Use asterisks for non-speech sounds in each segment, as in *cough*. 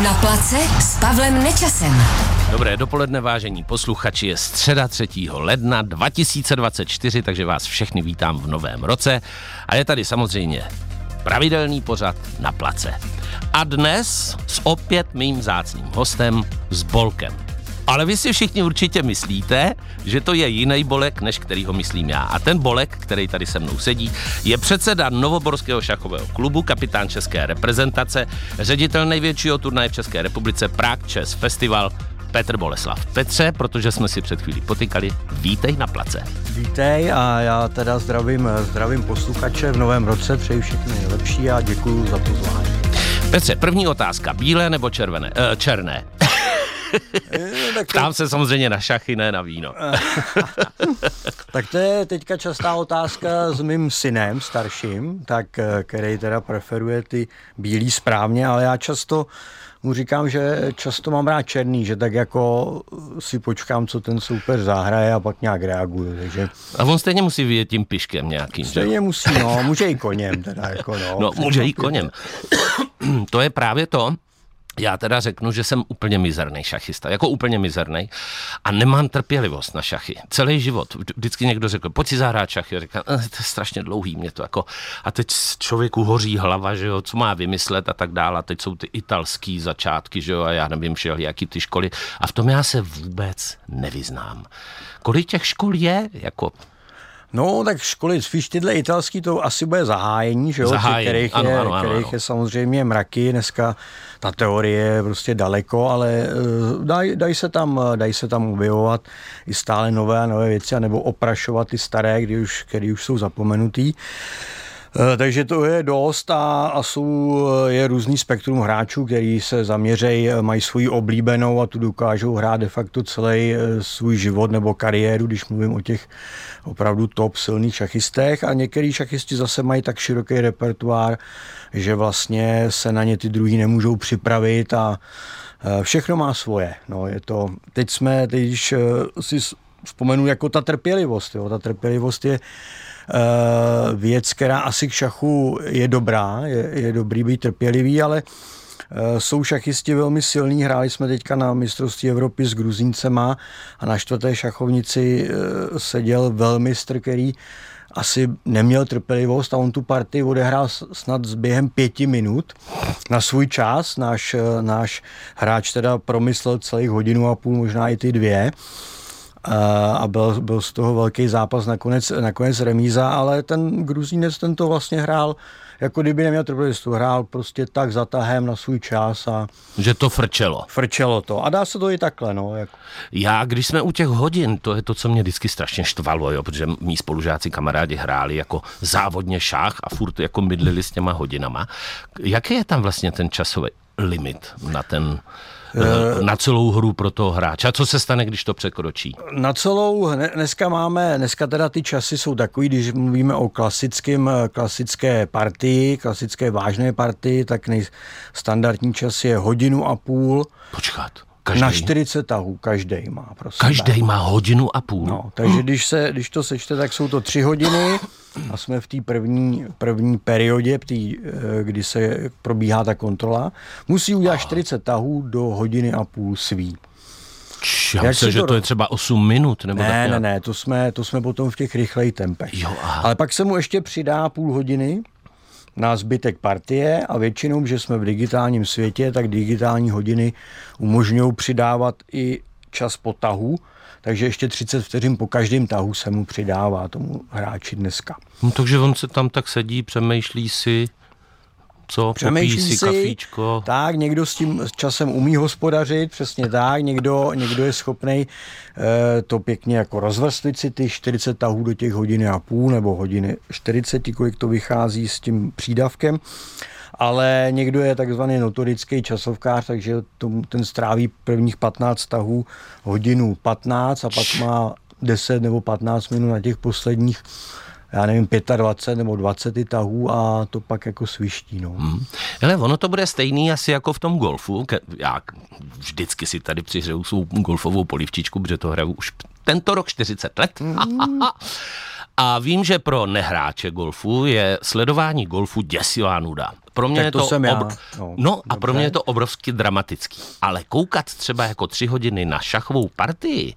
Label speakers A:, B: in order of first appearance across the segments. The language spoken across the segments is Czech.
A: Na place s Pavlem Nečasem.
B: Dobré dopoledne, vážení posluchači, je středa 3. ledna 2024, takže vás všechny vítám v novém roce a je tady samozřejmě pravidelný pořad na place. A dnes s opět mým zácným hostem s Bolkem. Ale vy si všichni určitě myslíte, že to je jiný bolek, než který ho myslím já. A ten bolek, který tady se mnou sedí, je předseda Novoborského šachového klubu, kapitán české reprezentace, ředitel největšího turnaje v České republice Prague Chess Festival, Petr Boleslav. Petře, protože jsme si před chvílí potykali, vítej na place.
C: Vítej a já teda zdravím, zdravím posluchače v novém roce, přeji všechny nejlepší a děkuji za pozvání.
B: Petře, první otázka, bílé nebo červené? Uh, černé. Ptám se samozřejmě na šachy, ne na víno. *laughs*
C: tak to je teďka častá otázka s mým synem starším, tak, eh, který teda preferuje ty bílý správně, ale já často mu říkám, že často mám rád černý, že tak jako si počkám, co ten soupeř zahraje a pak nějak reaguju. Takže...
B: A on stejně musí vyjet tím piškem nějakým.
C: Stejně že? musí, no, může i koněm teda. Jako no,
B: no může i koněm. *coughs* to je právě to, já teda řeknu, že jsem úplně mizerný šachista, jako úplně mizerný a nemám trpělivost na šachy. Celý život. Vždycky někdo řekl, pojď si zahrát šachy. Říkám, eh, to je strašně dlouhý mě to jako. A teď člověku hoří hlava, že jo, co má vymyslet a tak dále. A teď jsou ty italský začátky, že jo, a já nevím, že jaký ty školy. A v tom já se vůbec nevyznám. Kolik těch škol je? Jako
C: No, tak školy, spíš tyhle italský to asi bude zahájení, že jo,
B: zahájení.
C: kterých,
B: ano,
C: je,
B: ano, ano,
C: kterých
B: ano.
C: je samozřejmě mraky, dneska ta teorie je prostě daleko, ale uh, dají daj se, tam, daj se tam objevovat i stále nové a nové věci, nebo oprašovat ty staré, kdy už, který už jsou zapomenutý. Eh, takže to je dost a, a jsou, eh, je různý spektrum hráčů, který se zaměřejí, eh, mají svoji oblíbenou a tu dokážou hrát de facto celý svůj život nebo kariéru, když mluvím o těch opravdu top silných šachistech a některý šachisti zase mají tak široký repertoár, že vlastně se na ně ty druhý nemůžou připravit a všechno má svoje. No, je to, teď jsme, teď si vzpomenu jako ta trpělivost, jo, ta trpělivost je Eh, věc, která asi k šachu je dobrá, je, je dobrý být trpělivý, ale eh, jsou šachisti velmi silní. Hráli jsme teďka na mistrovství Evropy s Gruzíncema a na čtvrté šachovnici eh, seděl velmi který asi neměl trpělivost a on tu partii odehrál snad během pěti minut na svůj čas. Náš, náš hráč teda promyslel celých hodinu a půl, možná i ty dvě a byl, byl z toho velký zápas, nakonec, nakonec remíza, ale ten Gruzínec ten to vlastně hrál jako kdyby neměl trpělivost, hrál prostě tak zatahem na svůj čas a...
B: Že to frčelo.
C: Frčelo to. A dá se to i takhle, no. Jako.
B: Já, když jsme u těch hodin, to je to, co mě vždycky strašně štvalo, jo, protože mý spolužáci, kamarádi hráli jako závodně šách a furt jako mydlili s těma hodinama. Jaký je tam vlastně ten časový limit na ten na celou hru pro toho hráče. A co se stane, když to překročí?
C: Na celou, dneska máme, dneska teda ty časy jsou takový, když mluvíme o klasickém, klasické partii, klasické vážné partii, tak nej, standardní čas je hodinu a půl.
B: Počkat.
C: Každý? Na 40 tahů, každý má. Prosím,
B: každý má hodinu a půl.
C: No, takže když, se, když to sečte, tak jsou to tři hodiny a jsme v té první, první periodě, tý, eh, kdy se probíhá ta kontrola. Musí udělat 40 tahů do hodiny a půl svý.
B: Já myslím, že to je třeba 8 minut. Nebo
C: ne,
B: tak
C: ne, ne, to jsme, to jsme potom v těch rychlejch tempech.
B: Jo, aha.
C: Ale pak se mu ještě přidá půl hodiny na zbytek partie a většinou, že jsme v digitálním světě, tak digitální hodiny umožňují přidávat i čas po tahu, takže ještě 30 vteřin po každém tahu se mu přidává tomu hráči dneska.
B: No, takže on se tam tak sedí, přemýšlí si, co,
C: Přemýšlí
B: si, si kafíčko.
C: Tak, někdo s tím časem umí hospodařit, přesně tak, někdo, někdo je schopný e, to pěkně jako rozvrstvit si ty 40 tahů do těch hodiny a půl nebo hodiny 40, kolik to vychází s tím přídavkem ale někdo je takzvaný notorický časovkář, takže ten stráví prvních 15 tahů hodinu 15 a pak má 10 nebo 15 minut na těch posledních já nevím, 25 nebo 20 tahů a to pak jako sviští. No. Hmm.
B: Ale ono to bude stejný asi jako v tom golfu. Já vždycky si tady přihřeju svou golfovou polivčičku, protože to hraju už tento rok 40 let. Hmm. *laughs* A vím, že pro nehráče golfu je sledování golfu děsivá nuda. Pro mě
C: Tak
B: je
C: to
B: to,
C: jsem já. No,
B: no a pro mě je to obrovsky dramatický. Ale koukat třeba jako tři hodiny na šachovou partii,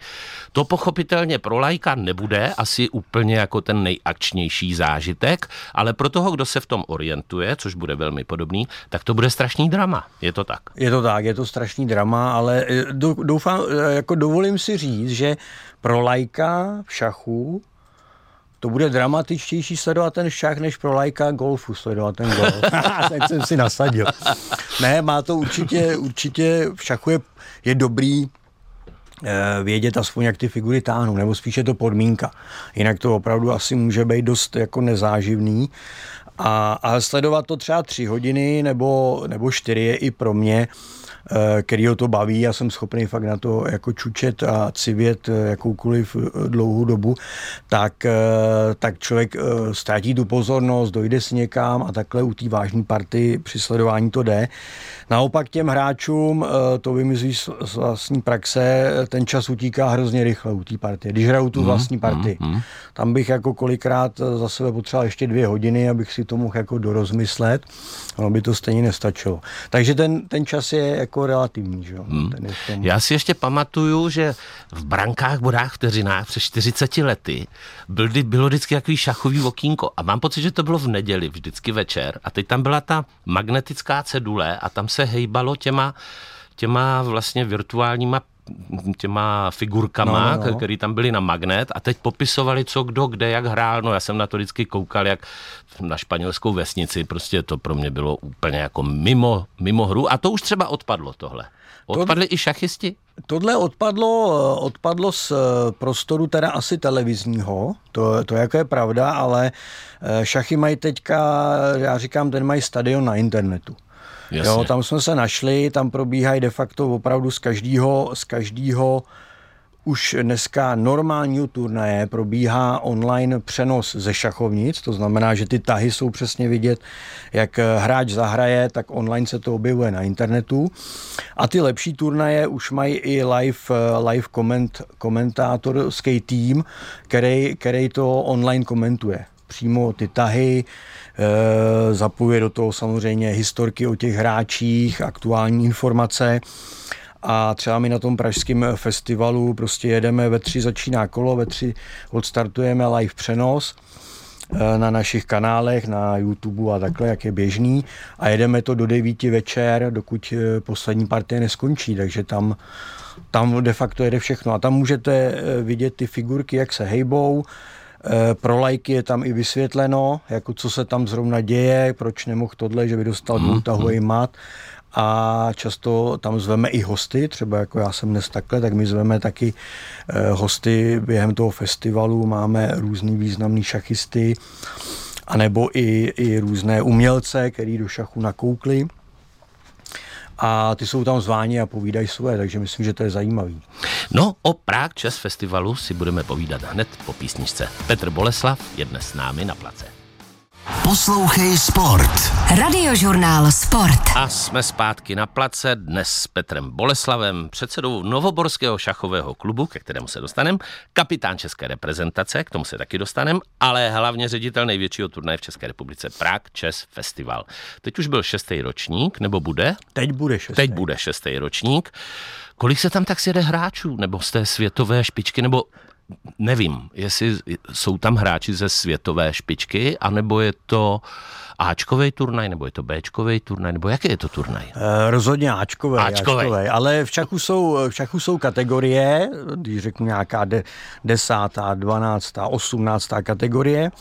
B: to pochopitelně pro lajka nebude asi úplně jako ten nejakčnější zážitek, ale pro toho, kdo se v tom orientuje, což bude velmi podobný, tak to bude strašný drama. Je to tak.
C: Je to tak, je to strašný drama, ale eh, dou- doufám, eh, jako dovolím si říct, že pro lajka v šachu to bude dramatičtější sledovat ten šach, než pro lajka golfu sledovat ten golf. *laughs* *laughs* Teď jsem si nasadil. Ne, má to určitě, určitě v šachu je, je dobrý eh, vědět aspoň, jak ty figury táhnou, nebo spíše to podmínka. Jinak to opravdu asi může být dost jako nezáživný. A, a sledovat to třeba tři hodiny nebo, nebo čtyři je i pro mě, eh, který ho to baví, já jsem schopný fakt na to jako čučet a civět eh, jakoukoliv eh, dlouhou dobu, tak, eh, tak člověk eh, ztratí tu pozornost, dojde si někam a takhle u té vážné party při sledování to jde. Naopak těm hráčům, eh, to vymizí z vlastní praxe, ten čas utíká hrozně rychle u té partie. Když hraju tu vlastní partii, tam bych jako kolikrát eh, za sebe potřeboval ještě dvě hodiny, abych si to mohl jako dorozmyslet, ono by to stejně nestačilo. Takže ten, ten čas je jako relativní, že? jo? Ten je tom...
B: Já si ještě pamatuju, že v brankách, bodách, vteřinách před 40 lety byl, bylo vždycky takový šachový okýnko a mám pocit, že to bylo v neděli, vždycky večer a teď tam byla ta magnetická cedule a tam se hejbalo těma, těma vlastně virtuálníma těma figurkama,
C: No, no, no.
B: který tam byly na magnet a teď popisovali, co kdo, kde, jak hrál. No já jsem na to vždycky koukal, jak na španělskou vesnici, prostě to pro mě bylo úplně jako mimo, mimo hru a to už třeba odpadlo tohle. Odpadli i šachisti?
C: Tohle odpadlo, odpadlo z eh, prostoru teda asi televizního, to, to jako je pravda, ale eh, šachy mají teďka, já říkám, ten mají stadion na internetu.
B: Jasně.
C: Jo, tam jsme se našli, tam probíhají de facto opravdu z každého, z každého už dneska normálního turnaje probíhá online přenos ze šachovnic, to znamená, že ty tahy jsou přesně vidět, jak hráč zahraje, tak online se to objevuje na internetu. A ty lepší turnaje už mají i live, live koment, komentátorský tým, který, který to online komentuje přímo ty tahy, zapojuje do toho samozřejmě historky o těch hráčích, aktuální informace. A třeba my na tom pražském festivalu prostě jedeme ve tři začíná kolo, ve tři odstartujeme live přenos eh, na našich kanálech, na YouTube a takhle, jak je běžný a jedeme to do 9 večer, dokud eh, poslední partie neskončí, takže tam, tam de facto jede všechno a tam můžete eh, vidět ty figurky, jak se hejbou, Eh, pro lajky je tam i vysvětleno, jako co se tam zrovna děje, proč nemohl tohle, že by dostal dvoutahový mat. A často tam zveme i hosty, třeba jako já jsem dnes takhle, tak my zveme taky eh, hosty během toho festivalu, máme různý významný šachisty, anebo i, i různé umělce, který do šachu nakoukli. A ty jsou tam zváni a povídají svoje, takže myslím, že to je zajímavý.
B: No, o Prague Chess Festivalu si budeme povídat hned po písničce. Petr Boleslav je dnes s námi na place.
A: Poslouchej Sport. Radiožurnál Sport.
B: A jsme zpátky na place dnes s Petrem Boleslavem, předsedou Novoborského šachového klubu, ke kterému se dostaneme, kapitán české reprezentace, k tomu se taky dostaneme, ale hlavně ředitel největšího turnaje v České republice Prague Chess Festival. Teď už byl šestý ročník, nebo bude?
C: Teď bude šestý.
B: Teď bude šestý ročník. Kolik se tam tak sjede hráčů? Nebo z té světové špičky? Nebo nevím, jestli jsou tam hráči ze světové špičky, anebo je to Ačkový turnaj, nebo je to Bčkový turnaj, nebo jaký je to turnaj?
C: Eh, Rozhodně Ačkové,
B: Ačkovej.
C: Ačkové, ale v šachu, jsou, v šachu jsou kategorie, když řeknu nějaká de, desátá, dvanáctá, osmnáctá kategorie.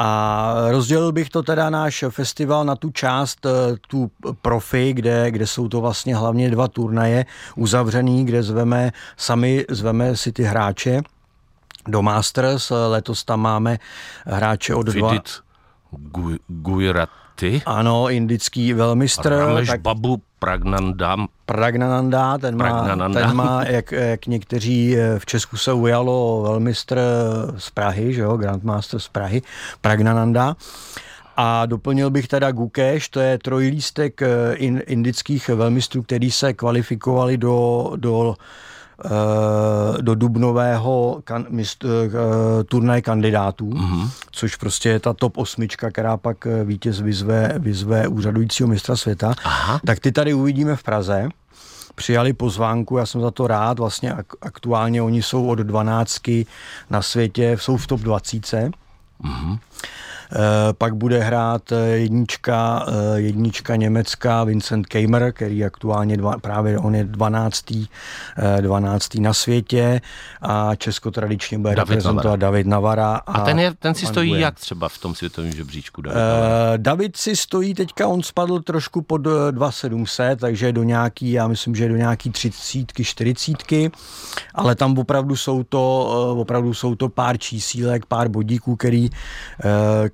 C: A rozdělil bych to teda náš festival na tu část, eh, tu profi, kde, kde jsou to vlastně hlavně dva turnaje uzavřený, kde zveme, sami zveme si ty hráče do Masters. Letos tam máme hráče od dva...
B: Guj- Gujarati,
C: Ano, indický velmistr.
B: Ramesh
C: tak
B: Babu Pragnandam,
C: Pragnananda, ten má,
B: Pragnananda.
C: ten má jak, jak někteří eh, v Česku se ujalo velmistr z Prahy, že jo, Grandmaster z Prahy, Pragnananda. A doplnil bych teda Gukeš, to je trojlístek eh, in, indických velmistrů, který se kvalifikovali do, do do dubnového kan, mist, turnaj kandidátů, mm-hmm. což prostě je ta top osmička, která pak vítěz vyzve, vyzve úřadujícího mistra světa. Aha. Tak ty tady uvidíme v Praze přijali pozvánku, já jsem za to rád, vlastně aktuálně oni jsou od 12 na světě, jsou v top 20. Mm-hmm. Eh, pak bude hrát eh, jednička, eh, jednička německá Vincent Keimer, který aktuálně dva, právě on je 12. 12. na světě a Česko tradičně bude David reprezentovat Navara. David Navara.
B: A, a ten, je, ten si stojí jak třeba v tom světovém žebříčku? David, uh,
C: David si stojí teďka, on spadl trošku pod 2700, takže do nějaký, já myslím, že do nějaký 30, 40, ale tam opravdu jsou to, opravdu jsou to pár čísílek, pár bodíků, který,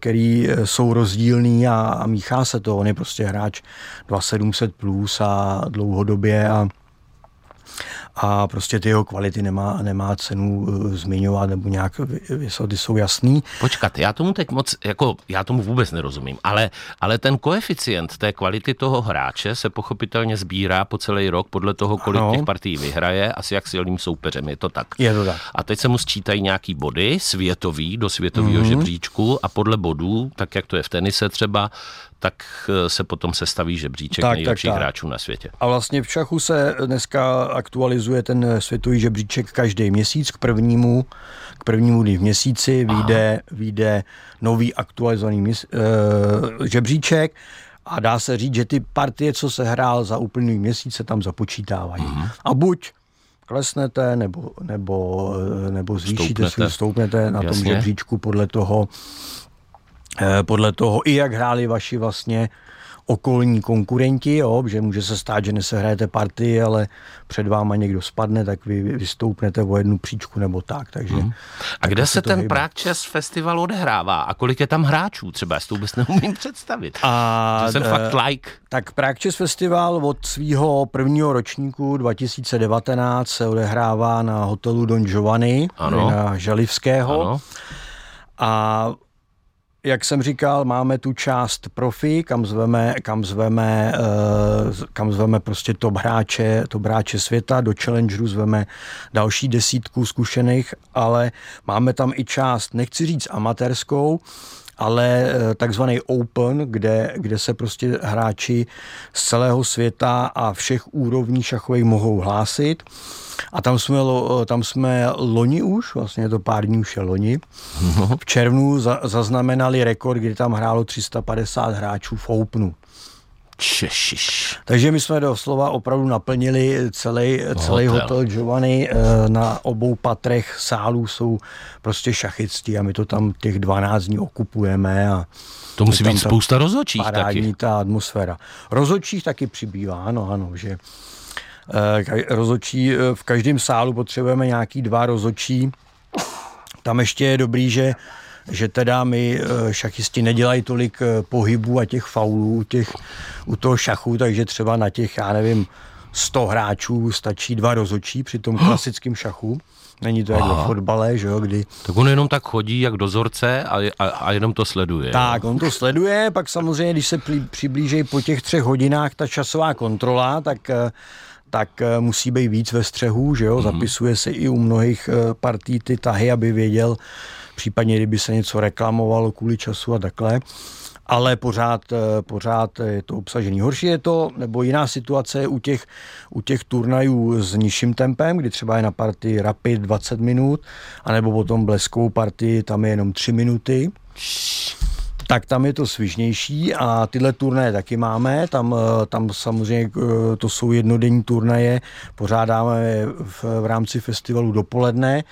C: který eh, jsou rozdílný a, a míchá se to. On je prostě hráč 2700 plus a dlouhodobě a a prostě ty jeho kvality nemá, nemá cenu uh, zmiňovat nebo nějak vysoty jsou jasný.
B: Počkat, já tomu teď moc, jako já tomu vůbec nerozumím, ale, ale ten koeficient té kvality toho hráče se pochopitelně sbírá po celý rok podle toho, kolik ano. těch partí vyhraje, asi jak silným soupeřem, je to tak.
C: Je to tak.
B: A teď se mu sčítají nějaký body světový do světového mm-hmm. žebříčku a podle bodů, tak jak to je v tenise třeba, tak eh, se potom sestaví žebříček tak, nejlepších tak, tak. hráčů na světě.
C: A vlastně v šachu se dneska aktualizuje ten světový žebříček každý měsíc k prvnímu, k prvnímu dní v měsíci vyjde, vyjde nový aktualizovaný měs, uh, žebříček a dá se říct, že ty partie, co se hrál za úplný měsíc, se tam započítávají. Uh-huh. A buď klesnete, nebo, nebo, eh, nebo zvýšíte, stoupnete, svůj, stoupnete na Jasně. tom žebříčku podle toho, Eh, podle toho, i jak hráli vaši vlastně okolní konkurenti, jo, že může se stát, že nesehrajete partii, ale před váma někdo spadne, tak vy vystoupnete o jednu příčku nebo tak. Takže, hmm.
B: A kde se ten Prague Chess Festival odehrává? A kolik je tam hráčů? Třeba já si to vůbec neumím představit. A, to jsem uh, fakt like.
C: Tak Prague Chess Festival od svého prvního ročníku 2019 se odehrává na hotelu Don Giovanni ano. na Želivského. Ano. A jak jsem říkal, máme tu část profi, kam zveme, kam zveme, uh, kam zveme prostě top hráče, top hráče světa, do challengeru zveme další desítku zkušených, ale máme tam i část, nechci říct amatérskou, ale eh, takzvaný open, kde, kde se prostě hráči z celého světa a všech úrovní šachových mohou hlásit. A tam jsme, tam jsme loni už, vlastně to pár dní už je loni, no. v červnu za, zaznamenali rekord, kdy tam hrálo 350 hráčů v Openu.
B: Češiš.
C: Takže my jsme doslova opravdu naplnili celý, celý hotel. hotel Giovanni. Eh, na obou patrech sálů jsou prostě šachisti a my to tam těch 12 dní okupujeme. A
B: to musí být spousta rozhodčích
C: taky. ta atmosféra. Rozhodčích taky přibývá, ano, ano, že rozočí eh, v každém sálu potřebujeme nějaký dva rozočí. Tam ještě je dobrý, že že teda my eh, šachisti nedělají tolik pohybů a těch faulů u, těch, u toho šachu, takže třeba na těch, já nevím, 100 hráčů stačí dva rozočí při tom klasickém šachu. Není to jako fotbale, že jo, kdy...
B: Tak on jenom tak chodí jak dozorce a, a, a jenom to sleduje.
C: Tak, on to sleduje, pak samozřejmě, když se přiblíží po těch třech hodinách ta časová kontrola, tak tak eh, musí být víc ve střehu, že jo, mm-hmm. zapisuje se i u mnohých eh, partí ty tahy, aby věděl, případně kdyby se něco reklamovalo kvůli času a takhle ale pořád, eh, pořád je to obsažený. Horší je to, nebo jiná situace je u těch, u těch turnajů s nižším tempem, kdy třeba je na partii Rapid 20 minut, anebo potom bleskovou partii, tam je jenom 3 minuty tak tam je to svižnější a tyhle turnaje taky máme. Tam, eh, tam samozřejmě eh, to jsou jednodenní turnaje, pořádáme v, v rámci festivalu dopoledne.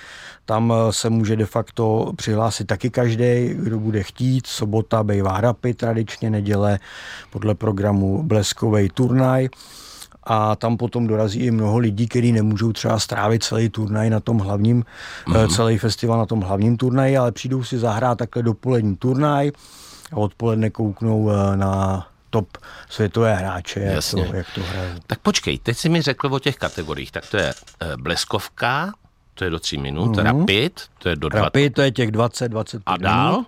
C: Tam eh, se může de facto přihlásit taky každý, kdo bude chtít. Sobota bývá rapy tradičně, neděle podle programu bleskový turnaj a tam potom dorazí i mnoho lidí, kteří nemůžou třeba strávit celý turnaj na tom hlavním, mm-hmm. celý festival na tom hlavním turnaji, ale přijdou si zahrát takhle dopolední turnaj a odpoledne kouknou eh, na top světové hráče, jak to, jak to hrají.
B: Tak počkej, teď si mi řekl o těch kategoriích, tak to je eh, bleskovka, to je do 3 minut, mm-hmm. rapid, to je do 20.
C: Rapid, to je těch 20, 25
B: A dál?
C: Minut.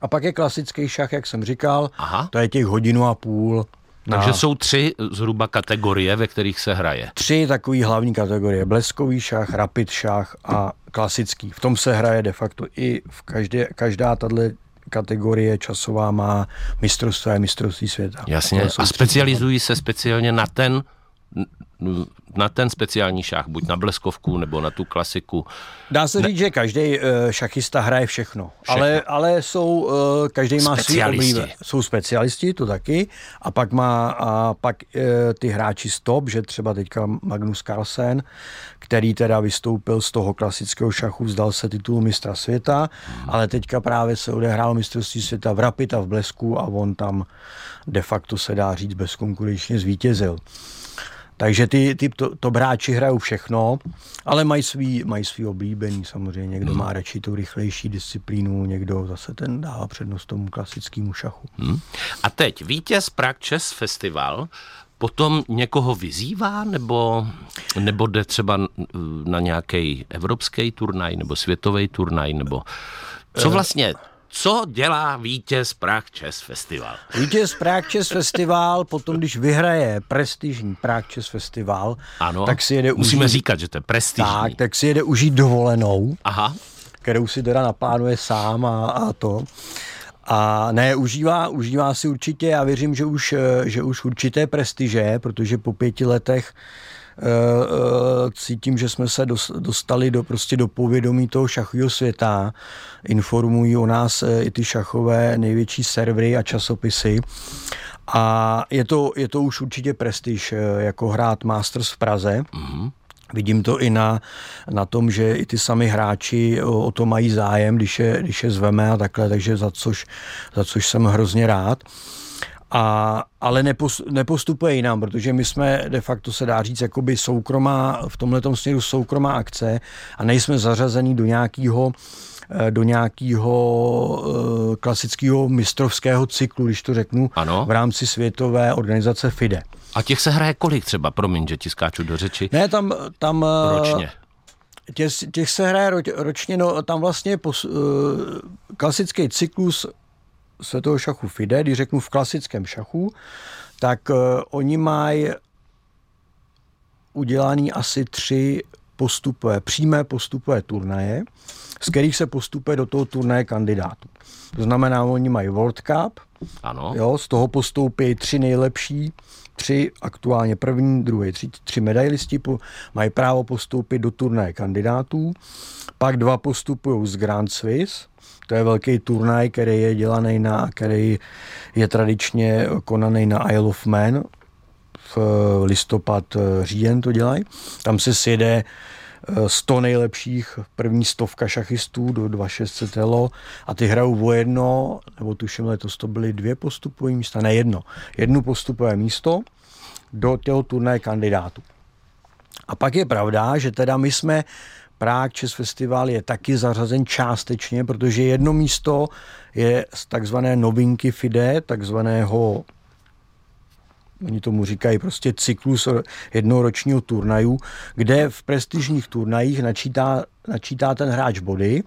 C: A pak je klasický šach, jak jsem říkal, Aha. to je těch hodinu a půl.
B: Takže jsou tři zhruba kategorie, ve kterých se hraje.
C: Tři takové hlavní kategorie. Bleskový šach, rapid šach a klasický. V tom se hraje de facto i v každé, každá tato kategorie časová má mistrovství a mistrovství světa.
B: Jasně. A specializují se speciálně na ten na ten speciální šach, buď na bleskovku nebo na tu klasiku.
C: Dá se ne... říct, že každý uh, šachista hraje všechno, všechno. Ale, ale jsou, uh, každý má svý oblíbe. Jsou specialisti, to taky, a pak má a pak uh, ty hráči stop, že třeba teďka Magnus Carlsen, který teda vystoupil z toho klasického šachu, vzdal se titulu mistra světa, hmm. ale teďka právě se odehrál mistrovství světa v Rapid a v Blesku a on tam de facto se dá říct bezkonkurenčně zvítězil. Takže ty, ty to, to bráči hrajou všechno, ale mají svý, mají svý oblíbený samozřejmě. Někdo hmm. má radši tu rychlejší disciplínu, někdo zase ten dává přednost tomu klasickému šachu. Hmm.
B: A teď vítěz Prague Chess Festival potom někoho vyzývá, nebo, nebo jde třeba na nějaký evropský turnaj, nebo světový turnaj, nebo co eh, vlastně co dělá vítěz Prague Chess Festival?
C: Vítěz Prague Chess Festival potom, když vyhraje prestižní Prague Chess Festival,
B: ano, tak si jede musíme užít, říkat, že to je prestižní.
C: Tak, tak si jede užít dovolenou,
B: Aha.
C: kterou si teda naplánuje sám a, a to. A ne, užívá, užívá si určitě, já věřím, že už, že už určité prestiže, protože po pěti letech Eh, eh, cítím, že jsme se dostali do, prostě do povědomí toho šachového světa. Informují o nás eh, i ty šachové největší servery a časopisy. A je to, je to už určitě prestiž, jako hrát Masters v Praze. Mm-hmm. Vidím to i na, na tom, že i ty sami hráči o, o to mají zájem, když je, když je zveme a takhle, takže za což, za což jsem hrozně rád. A, ale nepos, nepostupuje jinam, protože my jsme de facto se dá říct jakoby soukromá, v tomhle směru soukromá akce a nejsme zařazení do nějakého eh, do nějakého uh, klasického mistrovského cyklu, když to řeknu,
B: ano.
C: v rámci světové organizace FIDE.
B: A těch se hraje kolik třeba? Promiň, že ti skáču do řeči.
C: Ne, tam... tam
B: eh, Ročně.
C: Těch, těch se hraje ročně, no tam vlastně pos, klasický cyklus světového šachu FIDE, když řeknu v klasickém šachu, tak uh, oni mají udělaný asi tři postupové, přímé postupové turnaje, z kterých se postupuje do toho turnaje kandidátů. To znamená, oni mají World Cup,
B: ano.
C: Jo, z toho postoupí tři nejlepší, tři aktuálně první, druhý, tři, tři medailisti po, mají právo postoupit do turnaje kandidátů, pak dva postupují z Grand Swiss, to je velký turnaj, který je dělaný na, který je tradičně konaný na Isle of Man. V listopad, eh, říjen to dělají. Tam se sjede 100 eh, nejlepších, první stovka šachistů do 2600 elo a ty hrajou o jedno, nebo tuším letos to byly dvě postupové místa, ne jedno, jedno postupové místo do těho turnaje kandidátů. A pak je pravda, že teda my jsme Prague Chess Festival je taky zařazen částečně, protože jedno místo je z takzvané novinky FIDE, takzvaného oni tomu říkají prostě cyklus jednoročního turnaju, kde v prestižních turnajích načítá, načítá ten hráč body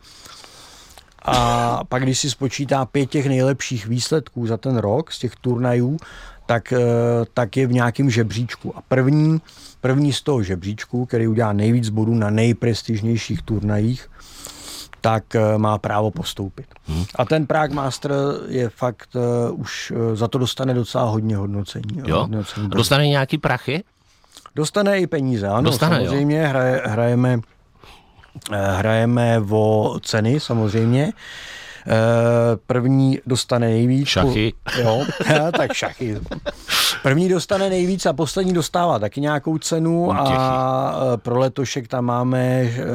C: a pak, když si spočítá pět těch nejlepších výsledků za ten rok z těch turnajů, tak, eh, tak je v nějakém žebříčku. A první, první z toho žebříčku, který udělá nejvíc bodů na nejprestižnějších turnajích, tak eh, má právo postoupit. Hmm. A ten Prague Master je fakt, uh, už za to dostane docela hodně hodnocení.
B: Jo? hodnocení dostane nějaký prachy?
C: Dostane i peníze, ano.
B: Dostane,
C: samozřejmě hraje, hrajeme, hrajeme o ceny, samozřejmě. Eh, první dostane nejvíc.
B: Šachy.
C: Jo, *laughs* tak šachy. První dostane nejvíc a poslední dostává taky nějakou cenu a eh, pro letošek tam máme eh,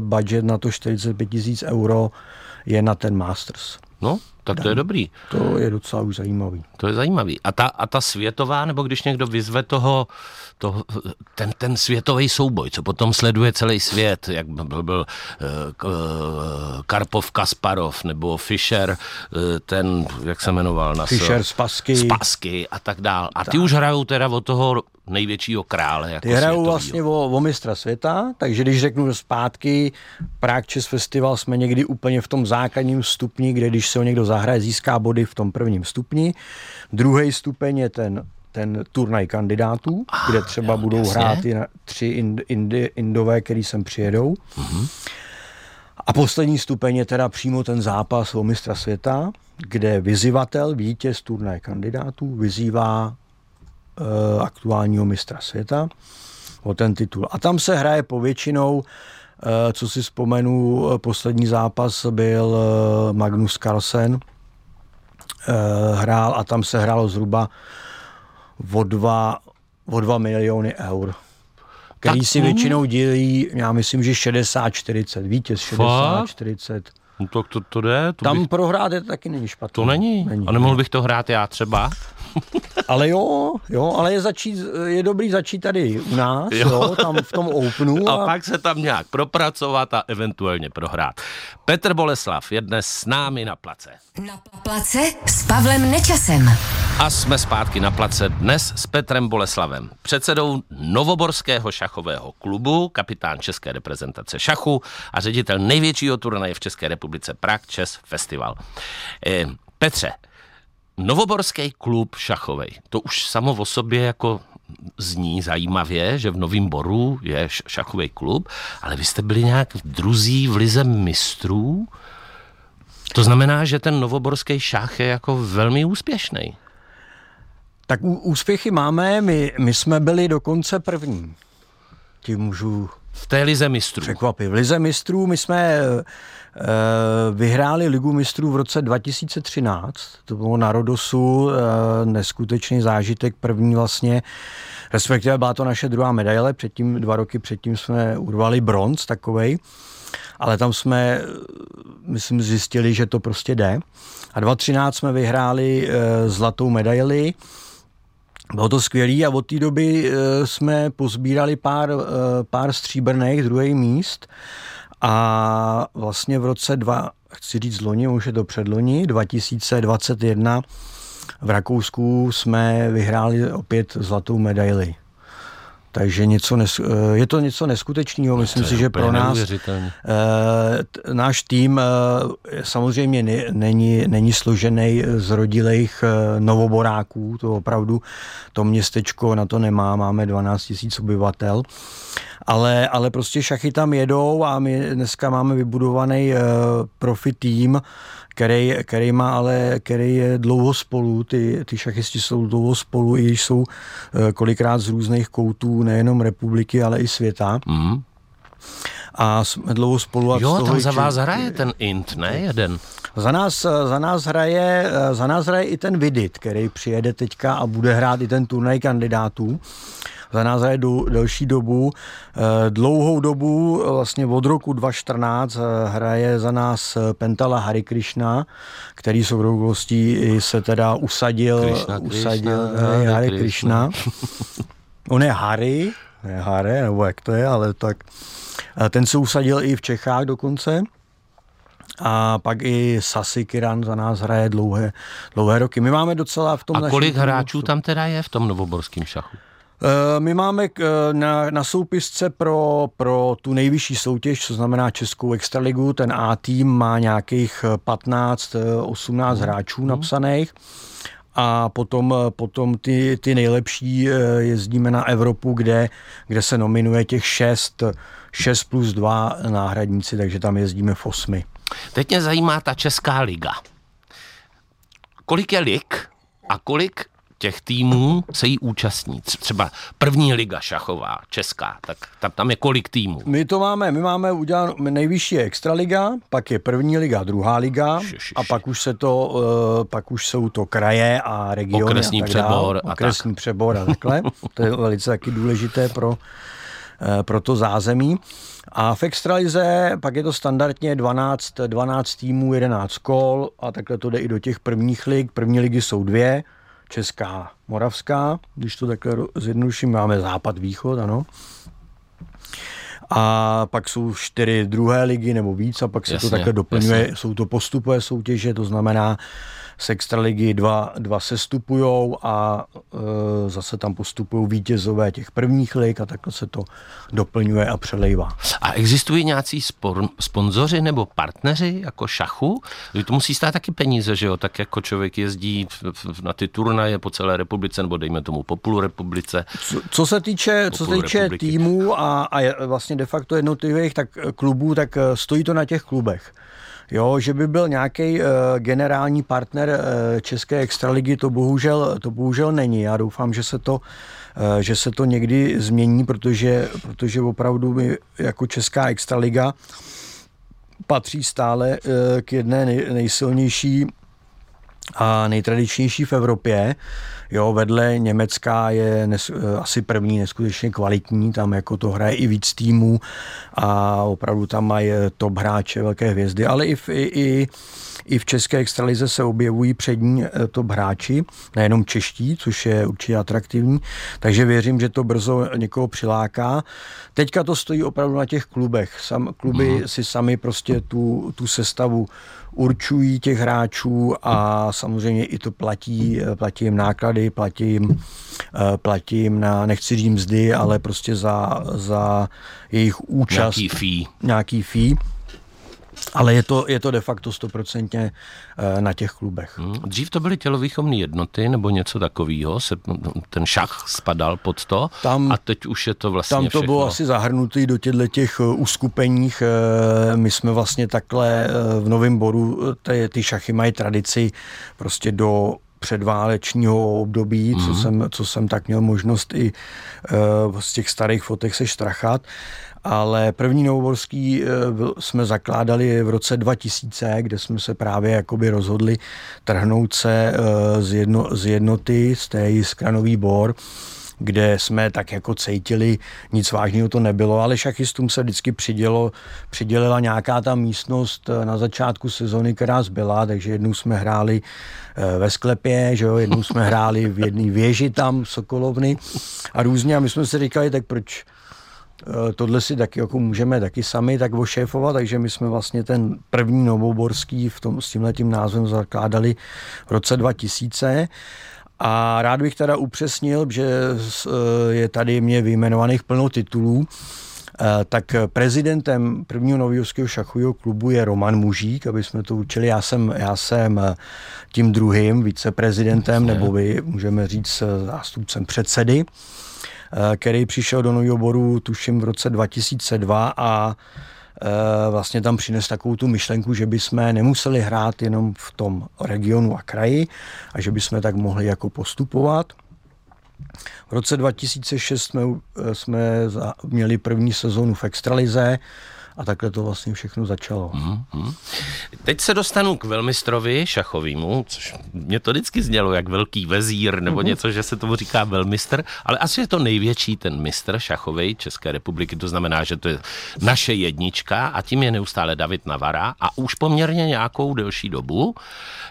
C: budget na to 45 tisíc euro je na ten Masters.
B: No, tak to je dobrý.
C: To je docela už zajímavý.
B: To je zajímavý. A ta, a ta světová, nebo když někdo vyzve toho, toho ten, ten světový souboj, co potom sleduje celý svět, jak byl, byl uh, Karpov Kasparov, nebo Fischer, uh, ten, jak se jmenoval?
C: Na Fischer, Spasky.
B: Spasky a tak dál. A ty tak. už hrajou teda od toho největšího krále. Jako
C: Ty hrajou vlastně o, o mistra světa, takže když řeknu zpátky, Prague Chess Festival jsme někdy úplně v tom základním stupni, kde když se o někdo zahraje, získá body v tom prvním stupni. Druhý stupeň je ten ten turnaj kandidátů, ah, kde třeba jo, budou jasně. hrát ty tři ind, ind, indové, který sem přijedou. Mm-hmm. A poslední stupeň je teda přímo ten zápas o mistra světa, kde vyzývatel, vítěz turné kandidátů, vyzývá e, aktuálního mistra světa o ten titul. A tam se hraje povětšinou, e, co si vzpomenu, poslední zápas byl Magnus Carlsen, e, hrál a tam se hrálo zhruba o dva, o dva miliony eur který tak, si většinou dělí, já myslím, že 60-40, vítěz 60-40.
B: No to, to, to jde. To
C: Tam bych... prohrát je taky není špatné.
B: To není. není. A nemohl bych to hrát já třeba? *laughs*
C: ale jo, jo, ale je, začít, je dobrý začít tady u nás, jo. Jo, tam v tom Openu. *laughs*
B: A... a pak se tam nějak propracovat a eventuálně prohrát. Petr Boleslav je dnes s námi na place.
A: Na place s Pavlem Nečasem.
B: A jsme zpátky na place dnes s Petrem Boleslavem, předsedou Novoborského šachového klubu, kapitán České reprezentace šachu a ředitel největšího turnaje v České republice Prague Chess Festival. Eh, Petře, Novoborský klub šachový, to už samo o sobě jako zní zajímavě, že v Novém Boru je šachový klub, ale vy jste byli nějak druzí v lize mistrů, to znamená, že ten novoborský šach je jako velmi úspěšný.
C: Tak úspěchy máme, my, my jsme byli dokonce první. Tím můžu
B: v té lize mistrů.
C: Překvapit. V lize mistrů my jsme e, vyhráli ligu mistrů v roce 2013. To bylo na Rodosu e, neskutečný zážitek, první vlastně, respektive byla to naše druhá medaile, předtím, dva roky předtím jsme urvali bronz takovej, ale tam jsme, myslím, zjistili, že to prostě jde. A 2013 jsme vyhráli zlatou medaili, bylo to skvělé a od té doby eh, jsme pozbírali pár, eh, pár stříbrných druhých míst a vlastně v roce dva, chci říct loni, už je to předloni, 2021 v Rakousku jsme vyhráli opět zlatou medaili. Takže něco nes, eh, je to něco neskutečného. Myslím si, že pro nás e, náš tým e, samozřejmě ne, není, není složený z rodilých e, novoboráků. To opravdu to městečko na to nemá. Máme 12 tisíc obyvatel. Ale, ale prostě šachy tam jedou a my dneska máme vybudovaný profi tým, který, který má ale, který je dlouho spolu, ty, ty šachisti jsou dlouho spolu, i když jsou eh, kolikrát z různých koutů, nejenom republiky, ale i světa. Mm. A jsme dlouho spolu. A
B: jo, tam za vás hraje ten Int, ne jeden?
C: Za nás, za nás, hraje, za nás hraje i ten Vidit, který přijede teďka a bude hrát i ten turnaj kandidátů za nás je delší dobu. Eh, dlouhou dobu, vlastně od roku 2014, eh, hraje za nás eh, Pentala Hari Krishna, který s okolností se teda usadil, Krishna, usadil Krishna, Hari, Hari Krishna. *laughs* On je Hari, ne Hare, nebo jak to je, ale tak. Ten se usadil i v Čechách dokonce. A pak i Sasi Kiran za nás hraje dlouhé, dlouhé roky. My máme docela v tom...
B: A kolik hráčů tam teda je v tom novoborském šachu?
C: Eh, my máme eh, na, na soupisce pro, pro tu nejvyšší soutěž, co znamená Českou extraligu, ten A tým má nějakých 15-18 mm. hráčů mm. napsaných a potom, potom ty, ty nejlepší eh, jezdíme na Evropu, kde, kde se nominuje těch 6, 6 plus 2 náhradníci, takže tam jezdíme v osmi.
B: Teď mě zajímá ta Česká liga. Kolik je lig a kolik těch týmů se jí účastní. Třeba první liga šachová, česká, tak tam, tam je kolik týmů?
C: My to máme, my máme uděláno, nejvyšší je extraliga, pak je první liga, druhá liga Šišiši. a pak už se to, uh, pak už jsou to kraje a regiony
B: Okresní
C: a tak
B: přebor
C: dál. Okresní tak. přebor a takhle. *laughs* to je velice taky důležité pro, uh, pro to zázemí. A v extralize pak je to standardně 12, 12 týmů, 11 kol a takhle to jde i do těch prvních lig. První ligy jsou dvě, Česká, Moravská, když to takhle zjednoduším, máme západ, východ, ano. A pak jsou čtyři druhé ligy nebo víc a pak se Jasně, to takhle doplňuje. Jasně. Jsou to postupové soutěže, to znamená z extraligy dva, dva sestupujou a e, zase tam postupují vítězové těch prvních lig a takhle se to doplňuje a přelejvá.
B: A existují nějací spor, sponzoři nebo partneři jako šachu? To musí stát taky peníze, že jo? Tak jako člověk jezdí na ty turnaje po celé republice nebo dejme tomu po půl republice.
C: Co, co se týče, co se týče týmů a, a vlastně de facto jednotlivých tak klubů, tak e, stojí to na těch klubech. Jo, že by byl nějaký uh, generální partner uh, České extraligy, to bohužel, to bohužel není. Já doufám, že se to, uh, že se to někdy změní, protože, protože opravdu my jako Česká extraliga patří stále uh, k jedné nej, nejsilnější a nejtradičnější v Evropě. Jo, vedle Německa je nes, eh, asi první neskutečně kvalitní, tam jako to hraje i víc týmů a opravdu tam mají top hráče, velké hvězdy, ale i i, i, i v české extralize se objevují přední eh, top hráči, nejenom čeští, což je určitě atraktivní, takže věřím, že to brzo někoho přiláká. Teďka to stojí opravdu na těch klubech. Sam, kluby mm. si sami prostě tu, tu sestavu určují těch hráčů a samozřejmě i to platí, platí jim náklady, platí jim, eh, platí jim na, nechci říct mzdy, ale prostě za, za jejich účast.
B: Nějaký fee.
C: Nějaký fee. Ale je to, je to de facto stoprocentně eh, na těch klubech.
B: Hmm. Dřív to byly tělovýchovné jednoty nebo něco takového, se ten šach spadal pod to tam, a teď už je to vlastně
C: Tam to
B: všechno.
C: bylo asi zahrnutý do těchto těch eh, uskupeních. Eh, my jsme vlastně takhle v Novém Boru, ty, ty šachy mají tradici prostě do předválečního období, mm. co, mhm. jsem, co jsem tak měl možnost i uh, z těch starých fotek se štrachat ale první novoborský eh, jsme zakládali v roce 2000, kde jsme se právě jakoby rozhodli trhnout se eh, z, jedno, z jednoty, z té Jiskranový bor, kde jsme tak jako cítili, nic vážného to nebylo, ale šachistům se vždycky přidělo, přidělila nějaká ta místnost eh, na začátku sezony, která zbyla, takže jednou jsme hráli ve sklepě, že jo, jednou jsme hráli v jedné věži tam, Sokolovny a různě a my jsme si říkali, tak proč Eh, tohle si taky jako můžeme taky sami tak ošéfovat, takže my jsme vlastně ten první novoborský v tom, s tímhletím názvem zakládali v roce 2000 a rád bych teda upřesnil, že eh, je tady mě vyjmenovaných plno titulů, eh, tak prezidentem prvního novijovského šachového klubu je Roman Mužík, aby jsme to učili. Já jsem, já jsem tím druhým viceprezidentem, nebo vy můžeme říct zástupcem předsedy. Který přišel do nového oboru tuším v roce 2002 a vlastně tam přines takovou tu myšlenku, že bychom nemuseli hrát jenom v tom regionu a kraji a že bychom tak mohli jako postupovat. V roce 2006 jsme, eh, jsme měli první sezónu v Extralize, a takhle to vlastně všechno začalo. Mm-hmm.
B: Teď se dostanu k velmistrovi šachovýmu, což mě to vždycky znělo jak velký vezír nebo mm-hmm. něco, že se tomu říká velmistr, ale asi je to největší ten mistr šachový České republiky, to znamená, že to je naše jednička a tím je neustále David Navara a už poměrně nějakou delší dobu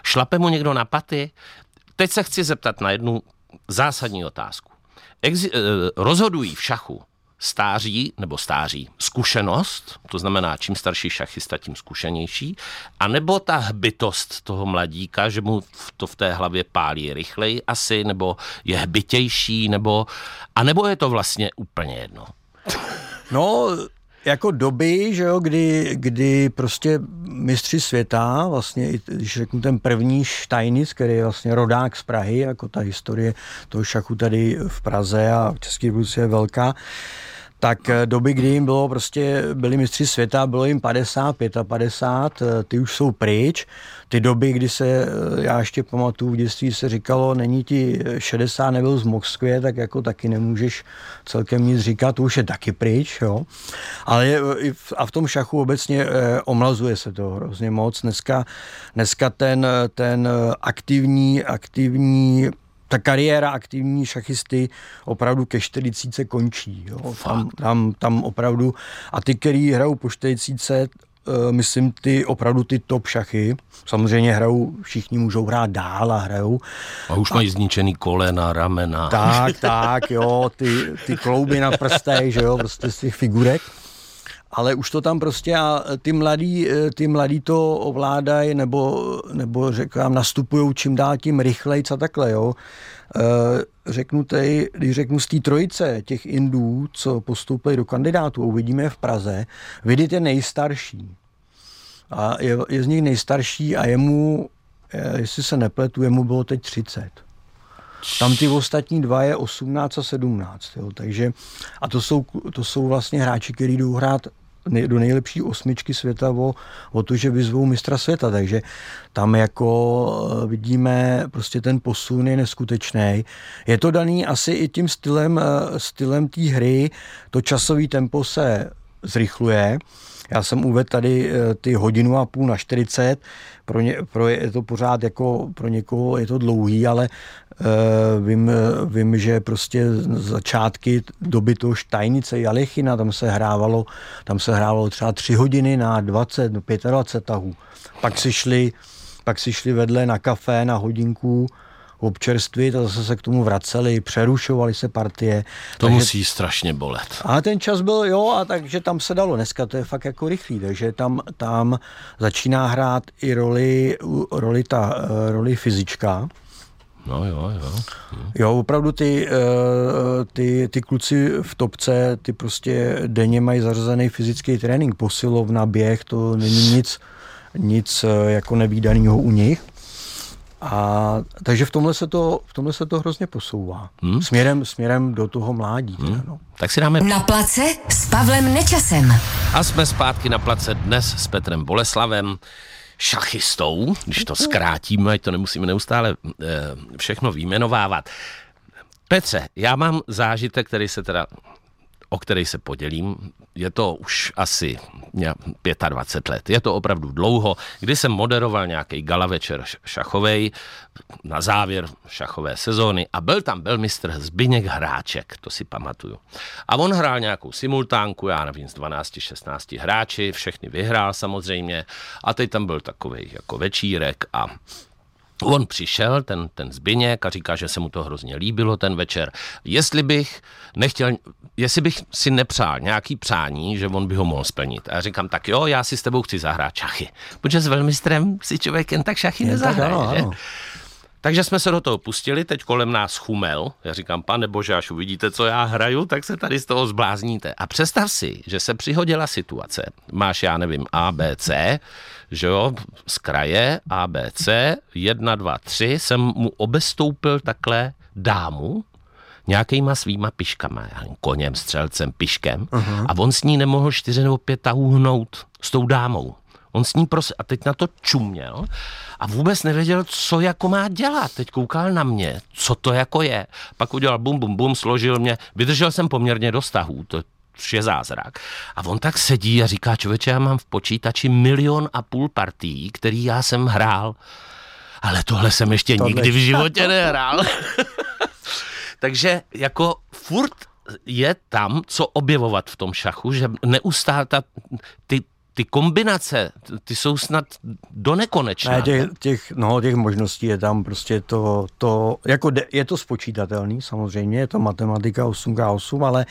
B: šlape mu někdo na paty. Teď se chci zeptat na jednu zásadní otázku. Exi- eh, rozhodují v šachu stáří nebo stáří zkušenost, to znamená, čím starší šachista, tím zkušenější, a nebo ta hbitost toho mladíka, že mu to v té hlavě pálí rychleji asi, nebo je hbitější, nebo, a nebo je to vlastně úplně jedno? *laughs*
C: No, jako doby, že jo, kdy, kdy prostě mistři světa, vlastně, když řeknu ten první Steinitz, který je vlastně rodák z Prahy, jako ta historie toho šachu tady v Praze a v České republice je velká, tak eh, doby, kdy jim bylo prostě, byli mistři světa, bylo jim 50, 55, eh, ty už jsou pryč. Ty doby, kdy se, eh, já ještě pamatuju, v dětství se říkalo, není ti 60, nebyl z Moskvě, tak jako taky nemůžeš celkem nic říkat, to už je taky pryč, jo. Ale je, a v tom šachu obecně omlazuje se to hrozně moc. Dneska, dneska ten, ten aktivní, aktivní ta kariéra aktivní šachisty opravdu ke 40 končí. Jo. Tam, tam, tam opravdu, a ty, který hrajou po 40, uh, myslím ty opravdu ty top šachy. Samozřejmě hrajou, všichni můžou hrát dál a hrajou.
B: A už mají a, zničený kolena, ramena.
C: Tak, tak, jo, ty, ty klouby na prstech, že jo, prostě z těch figurek. Ale už to tam prostě a ty mladí, eh, ty mladí to ovládají nebo, nebo řekám, nastupují čím dál tím rychleji a takhle, jo. Eh, řeknu tady, když řeknu z té trojice těch Indů, co postoupili do kandidátů, uvidíme je v Praze, vidět je nejstarší. A je, je z nich nejstarší a jemu, jestli se nepletu, jemu bylo teď 30. Tam ty ostatní dva je 18 a 17. Jo. Takže, a to jsou, to jsou vlastně hráči, kteří jdou hrát do nejlepší osmičky světa o, o to, že vyzvou mistra světa, takže tam jako eh, vidíme prostě ten posun je neskutečný. Je to daný asi i tím stylem, eh, stylem té hry, to časový tempo se zrychluje, já jsem uvedl tady eh, ty hodinu a půl na 40, pro, ně, pro je to pořád jako pro někoho je to dlouhý, ale vím, vím, že prostě začátky doby toho Štajnice Jalechina, tam se hrávalo, tam se hrávalo třeba 3 hodiny na 20, 25 no, tahů. Pak si šli, pak si šli vedle na kafé na hodinku, občerstvit a zase se k tomu vraceli, přerušovali se partie.
B: To takže, musí strašně bolet.
C: A ten čas byl, jo, a takže tam se dalo. Dneska to je fakt jako rychlý, takže tam, tam začíná hrát i roli, roli, ta, eh, roli fyzička.
B: No jo, jo.
C: Jo, opravdu ty, eh, ty, ty kluci v topce, ty prostě denně mají zařazený fyzický trénink, posilovna, běh, to není nic, nic eh, jako nevýdaného u nich. A takže v tomhle se to, v tomhle se to hrozně posouvá. Hmm? Směrem, směrem do toho mládí. Hmm? Teda, no.
B: Tak si dáme...
A: Na place s Pavlem Nečasem.
B: A jsme zpátky na place dnes s Petrem Boleslavem šachistou, když to zkrátíme, ať to nemusíme neustále e, všechno výjmenovávat. Petře, já mám zážitek, který se teda o který se podělím. Je to už asi 25 let. Je to opravdu dlouho, kdy jsem moderoval nějaký gala večer šachovej na závěr šachové sezóny a byl tam byl mistr Zbyněk Hráček, to si pamatuju. A on hrál nějakou simultánku, já nevím, z 12-16 hráči, všechny vyhrál samozřejmě a teď tam byl takový jako večírek a On přišel, ten, ten Zbyněk, a říká, že se mu to hrozně líbilo ten večer. Jestli bych nechtěl, jestli bych si nepřál nějaký přání, že on by ho mohl splnit. A já říkám, tak jo, já si s tebou chci zahrát šachy. Protože s velmistrem si člověk jen tak šachy nezahraje, Takže jsme se do toho pustili, teď kolem nás chumel. Já říkám, pane bože, až uvidíte, co já hraju, tak se tady z toho zblázníte. A představ si, že se přihodila situace. Máš, já nevím, ABC, že jo, z kraje ABC, jedna, dva, tři, jsem mu obestoupil takhle dámu, nějakýma svýma piškama, koněm, střelcem, piškem uh-huh. a on s ní nemohl čtyři nebo pět tahů hnout s tou dámou. On s ní prostě, a teď na to čuměl a vůbec nevěděl, co jako má dělat. Teď koukal na mě, co to jako je. Pak udělal bum, bum, bum, složil mě. Vydržel jsem poměrně do stahů, to je zázrak. A on tak sedí a říká, člověče, já mám v počítači milion a půl partí, který já jsem hrál, ale tohle jsem ještě tohle. nikdy v životě *laughs* nehrál. *laughs* Takže jako furt je tam, co objevovat v tom šachu, že neustále ta, ty ty kombinace, ty jsou snad do nekonečna.
C: Ne, těch, těch, no, těch možností je tam prostě to, to jako de, je to spočítatelný samozřejmě, je to matematika 8x8, ale,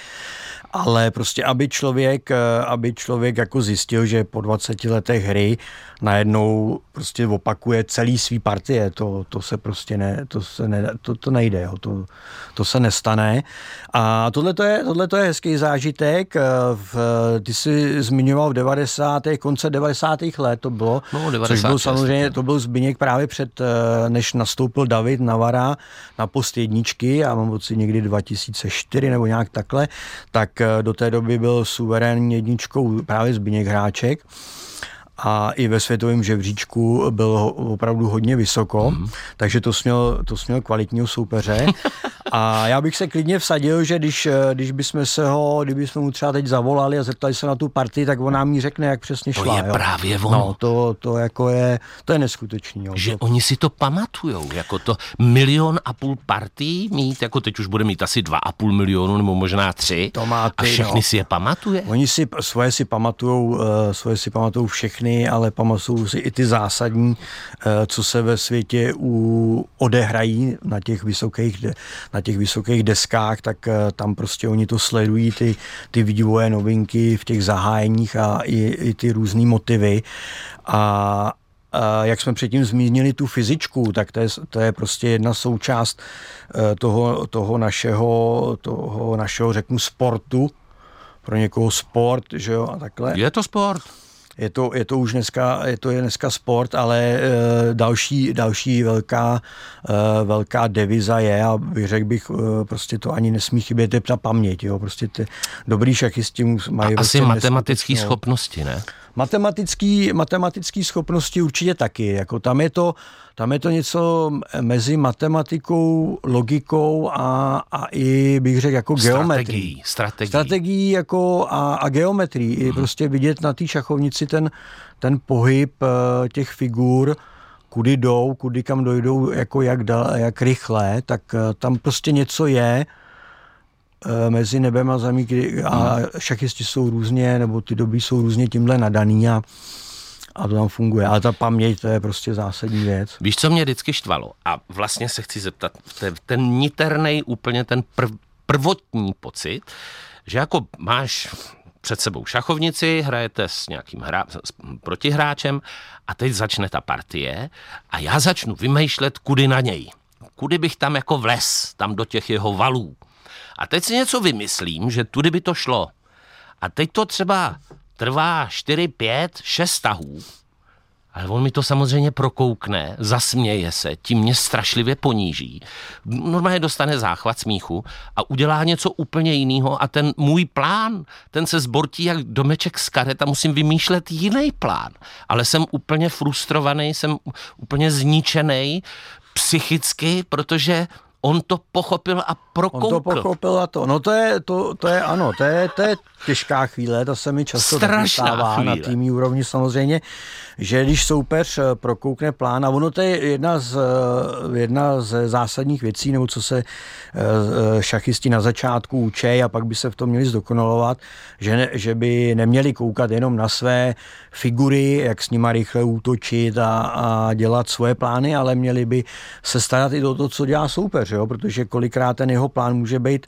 C: ale prostě aby člověk, eh, aby člověk jako zjistil, že po 20 letech hry najednou prostě opakuje celý svý partie, to, to se prostě ne, to, se ne, to, to nejde, jo. To, to se nestane. A tohle je, tohle je hezký zážitek, eh, v, ty jsi zmiňoval v 90. konce 90. let to bylo,
B: no,
C: 90. což byl samozřejmě, to byl Zbyněk právě před, eh, než nastoupil David Navara na post jedničky, já mám pocit někdy 2004 nebo nějak takhle, tak eh, do té doby byl suverénní jedničkou právě Zbyněk Hráček a i ve světovém žebříčku byl opravdu hodně vysoko, mm. takže to směl, to směl kvalitního soupeře. *laughs* A já bych se klidně vsadil, že když, když bychom se ho, kdybychom mu třeba teď zavolali a zeptali se na tu partii, tak on nám jí řekne, jak přesně šla.
B: To je
C: jo.
B: právě ono.
C: No, to, to jako je, to je neskutečný. Jo.
B: Že to... oni si to pamatujou, jako to milion a půl partí mít, jako teď už bude mít asi dva a půl milionu nebo možná tři.
C: To má ty,
B: a všechny no. si je pamatuje?
C: Oni si svoje si pamatujou, uh, svoje si pamatujou všechny, ale pamatují si i ty zásadní, uh, co se ve světě u, odehrají na těch vysokých, na na těch vysokých deskách, tak tam prostě oni to sledují, ty, ty vývoje novinky v těch zahájeních a i, i ty různé motivy. A, jak jsme předtím zmínili tu fyzičku, tak to je, to je prostě jedna součást toho, toho, našeho, toho našeho, řeknu, sportu, pro někoho sport, že jo, a takhle.
B: Je to sport?
C: Je to, je to už dneska, je to je dneska sport, ale e, další, další velká, e, velká deviza je, a řekl bych, e, prostě to ani nesmí chybět, je ta paměť, jo, prostě ty dobrý šachisti mají...
B: A asi matematické schopnosti, ne?
C: Matematický, matematický schopnosti určitě taky, jako tam je to, tam je to něco mezi matematikou, logikou a, a i bych řekl jako geometrií.
B: Strategií.
C: Strategií jako a, a geometrií. Hmm. I mhm. prostě vidět na té šachovnici ten, ten pohyb uh, těch figur, kudy jdou, kudy kam dojdou, jako jak, dal, jak rychle, tak uh, tam prostě něco je, mezi nebem a zemí, kdy, a hmm. šachisti jsou různě, nebo ty doby jsou různě tímhle nadaný a a to tam funguje. Ale ta paměť, to je prostě zásadní věc.
B: Víš, co mě vždycky štvalo? A vlastně se chci zeptat, ten, ten niternej, úplně ten prv, prvotní pocit, že jako máš před sebou šachovnici, hrajete s nějakým hra, s protihráčem a teď začne ta partie a já začnu vymýšlet, kudy na něj. Kudy bych tam jako vles, tam do těch jeho valů. A teď si něco vymyslím, že tudy by to šlo. A teď to třeba trvá 4, 5, 6 tahů, ale on mi to samozřejmě prokoukne, zasměje se, tím mě strašlivě poníží. Normálně dostane záchvat smíchu a udělá něco úplně jiného a ten můj plán, ten se zbortí jak domeček z karet a musím vymýšlet jiný plán. Ale jsem úplně frustrovaný, jsem úplně zničený psychicky, protože on to pochopil a prokoukl. On
C: to pochopil a to. No to je, to, to je ano, to je, to je těžká chvíle, to se mi často stává na týmní úrovni samozřejmě, že když soupeř eh, prokoukne plán, a ono to je jedna z, eh, jedna z zásadních věcí, nebo co se eh, šachisti na začátku učí a pak by se v tom měli zdokonalovat, že, ne, že by neměli koukat jenom na své figury, jak s nima rychle útočit a, a dělat svoje plány, ale měli by se starat i do toho, co dělá soupeř, jo? protože kolikrát ten jeho plán může být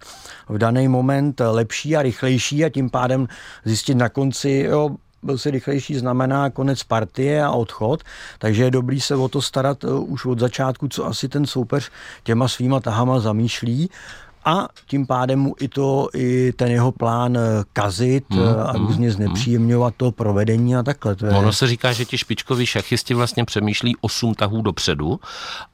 C: v daný moment lepší a rychlejší a tím pádem zjistit na konci, jo, byl si rychlejší znamená konec partie a odchod, takže je dobrý se o to starat uh, už od začátku, co asi ten soupeř těma svýma tahama zamýšlí a tím pádem mu i to, i ten jeho plán eh, kazit mm, a hmm, různě mm, znepříjemňovat to provedení a takhle. To je...
B: Ono se říká, že ti špičkoví šachisti vlastně přemýšlí osm tahů dopředu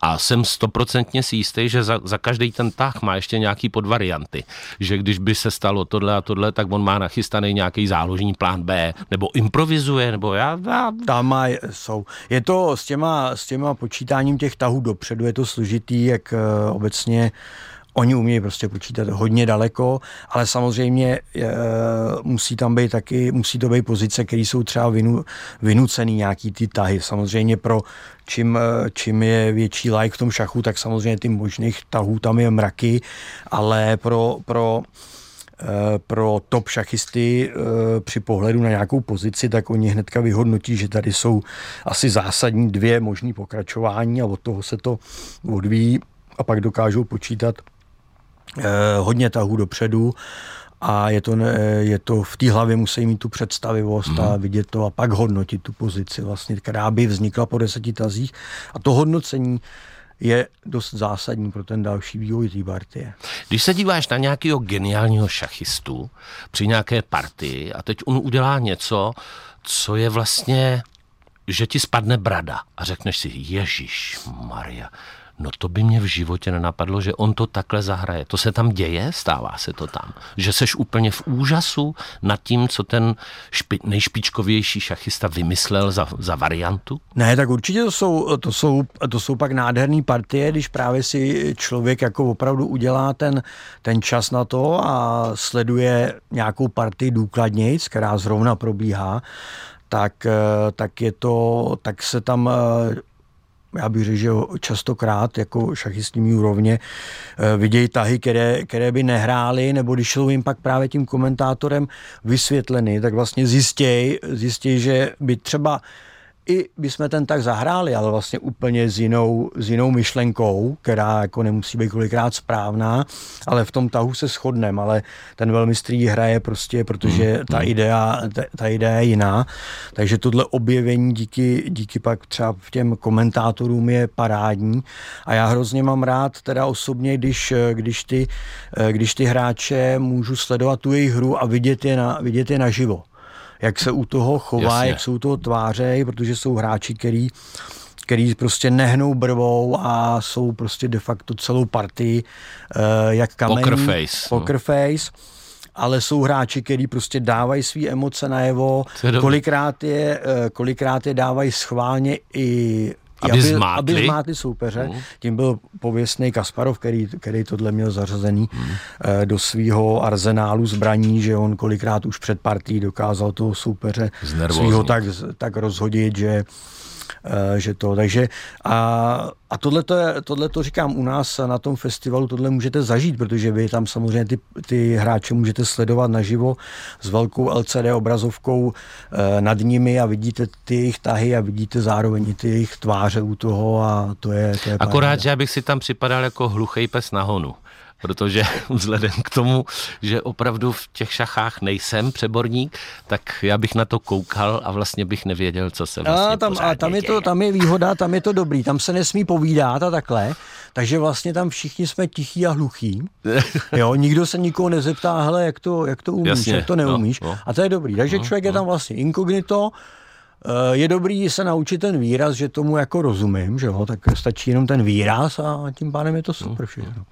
B: a jsem stoprocentně si jistý, že za, za každý ten tah má ještě nějaký podvarianty. Že když by se stalo tohle a tohle, tak on má nachystaný nějaký záložní plán B, nebo improvizuje, nebo já... já...
C: Tam má, jsou. Je to s těma, s těma počítáním těch tahů dopředu, je to složitý, jak uh, obecně Oni umějí prostě počítat hodně daleko, ale samozřejmě e, musí tam být taky, musí to být pozice, které jsou třeba vinu, vynucený nějaký ty tahy. Samozřejmě pro čím, eh, čím je větší like v tom šachu, tak samozřejmě ty možných tahů tam je mraky, ale pro, pro eh, pro top šachisty při pohledu na nějakou pozici, tak oni hnedka vyhodnotí, že tady jsou asi zásadní dvě možné pokračování a od toho se to odvíjí a pak dokážou počítat hodně tahů dopředu a je to, je to v té hlavě musí mít tu představivost mm. a mhm. vidět to a pak hodnotit tu pozici, vlastně, která by vznikla po deseti tazích. A to hodnocení je dost zásadní pro ten další vývoj té partie.
B: Když se díváš na nějakého geniálního šachistu při nějaké partii a teď on udělá něco, co je vlastně, že ti spadne brada a řekneš si, Ježíš Maria, No to by mě v životě nenapadlo, že on to takhle zahraje. To se tam děje, stává se to tam. Že seš úplně v úžasu nad tím, co ten špi, nejšpičkovější šachista vymyslel za, za variantu?
C: Ne, tak určitě to jsou, to jsou, to jsou pak nádherné partie, když právě si člověk jako opravdu udělá ten, ten čas na to a sleduje nějakou partii důkladněji, která zrovna probíhá, tak, tak je to, tak se tam já bych řekl, že častokrát jako šachistní úrovně eh, vidějí tahy, které, které by nehrály, nebo když jsou jim pak právě tím komentátorem vysvětleny, tak vlastně zjistějí, zjistěj, že by třeba i bychom ten tak zahráli, ale vlastně úplně s jinou, s jinou myšlenkou, která jako nemusí být kolikrát správná, ale v tom tahu se shodneme, ale ten velmistrý hraje prostě, protože hmm, ta idea, ta, ta idea je jiná, takže tohle objevení díky, díky pak třeba v těm komentátorům je parádní. A já hrozně mám rád teda osobně, když, když, ty, když ty hráče můžu sledovat tu jejich hru a vidět je, na, vidět je naživo jak se u toho chová, Jasně. jak jsou toho tváře, protože jsou hráči, který který prostě nehnou brvou a jsou prostě de facto celou partii, uh, jak kamení.
B: Poker face.
C: Poker no. face ale jsou hráči, kteří prostě dávají své emoce najevo, kolikrát je, eh, kolikrát je dávají schválně i
B: aby, aby zmátli.
C: Aby zmátli soupeře. Mm. Tím byl pověstný Kasparov, který, který tohle měl zařazený mm. do svého arzenálu zbraní, že on kolikrát už před partí dokázal toho soupeře svého tak, tak rozhodit, že že to, takže a, a tohle to říkám u nás na tom festivalu, tohle můžete zažít, protože vy tam samozřejmě ty, ty hráče můžete sledovat naživo s velkou LCD obrazovkou eh, nad nimi a vidíte ty jejich tahy a vidíte zároveň i ty jejich tváře u toho a to je, to je
B: Akorát, že já bych si tam připadal jako hluchý pes na honu protože *laughs* vzhledem k tomu, že opravdu v těch šachách nejsem přeborník, tak já bych na to koukal a vlastně bych nevěděl, co se vlastně a
C: tam, a tam je to, tam je výhoda, tam je to dobrý, tam se nesmí povídat a takhle, takže vlastně tam všichni jsme tichí a hluchí. *laughs* Jo, nikdo se nikoho nezeptá, hele, jak to, jak to umíš, Jasně, jak to neumíš. No, no. A to je dobrý. Takže no, člověk no. je tam vlastně inkognito, je dobrý se naučit ten výraz, že tomu jako rozumím, že jo, tak stačí jenom ten výraz a tím pádem je to super všechno.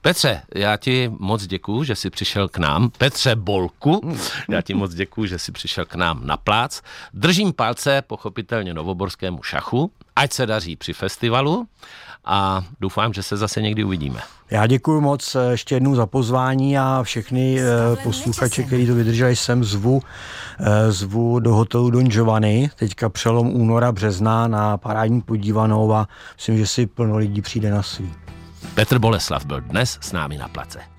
B: Petře, já ti moc děkuju, že jsi přišel k nám. Petře Bolku, já ti moc děkuju, že jsi přišel k nám na plác. Držím palce pochopitelně novoborskému šachu, ať se daří při festivalu a doufám, že se zase někdy uvidíme.
C: Já děkuji moc eh, ještě jednou za pozvání a všechny eh, posluchače, kteří to vydrželi, jsem zvu, eh, zvu do hotelu Don Giovanni, teďka přelom února, března na parádní podívanou a myslím, že si plno lidí přijde na svý.
B: Petr Boleslav byl dnes s námi na place.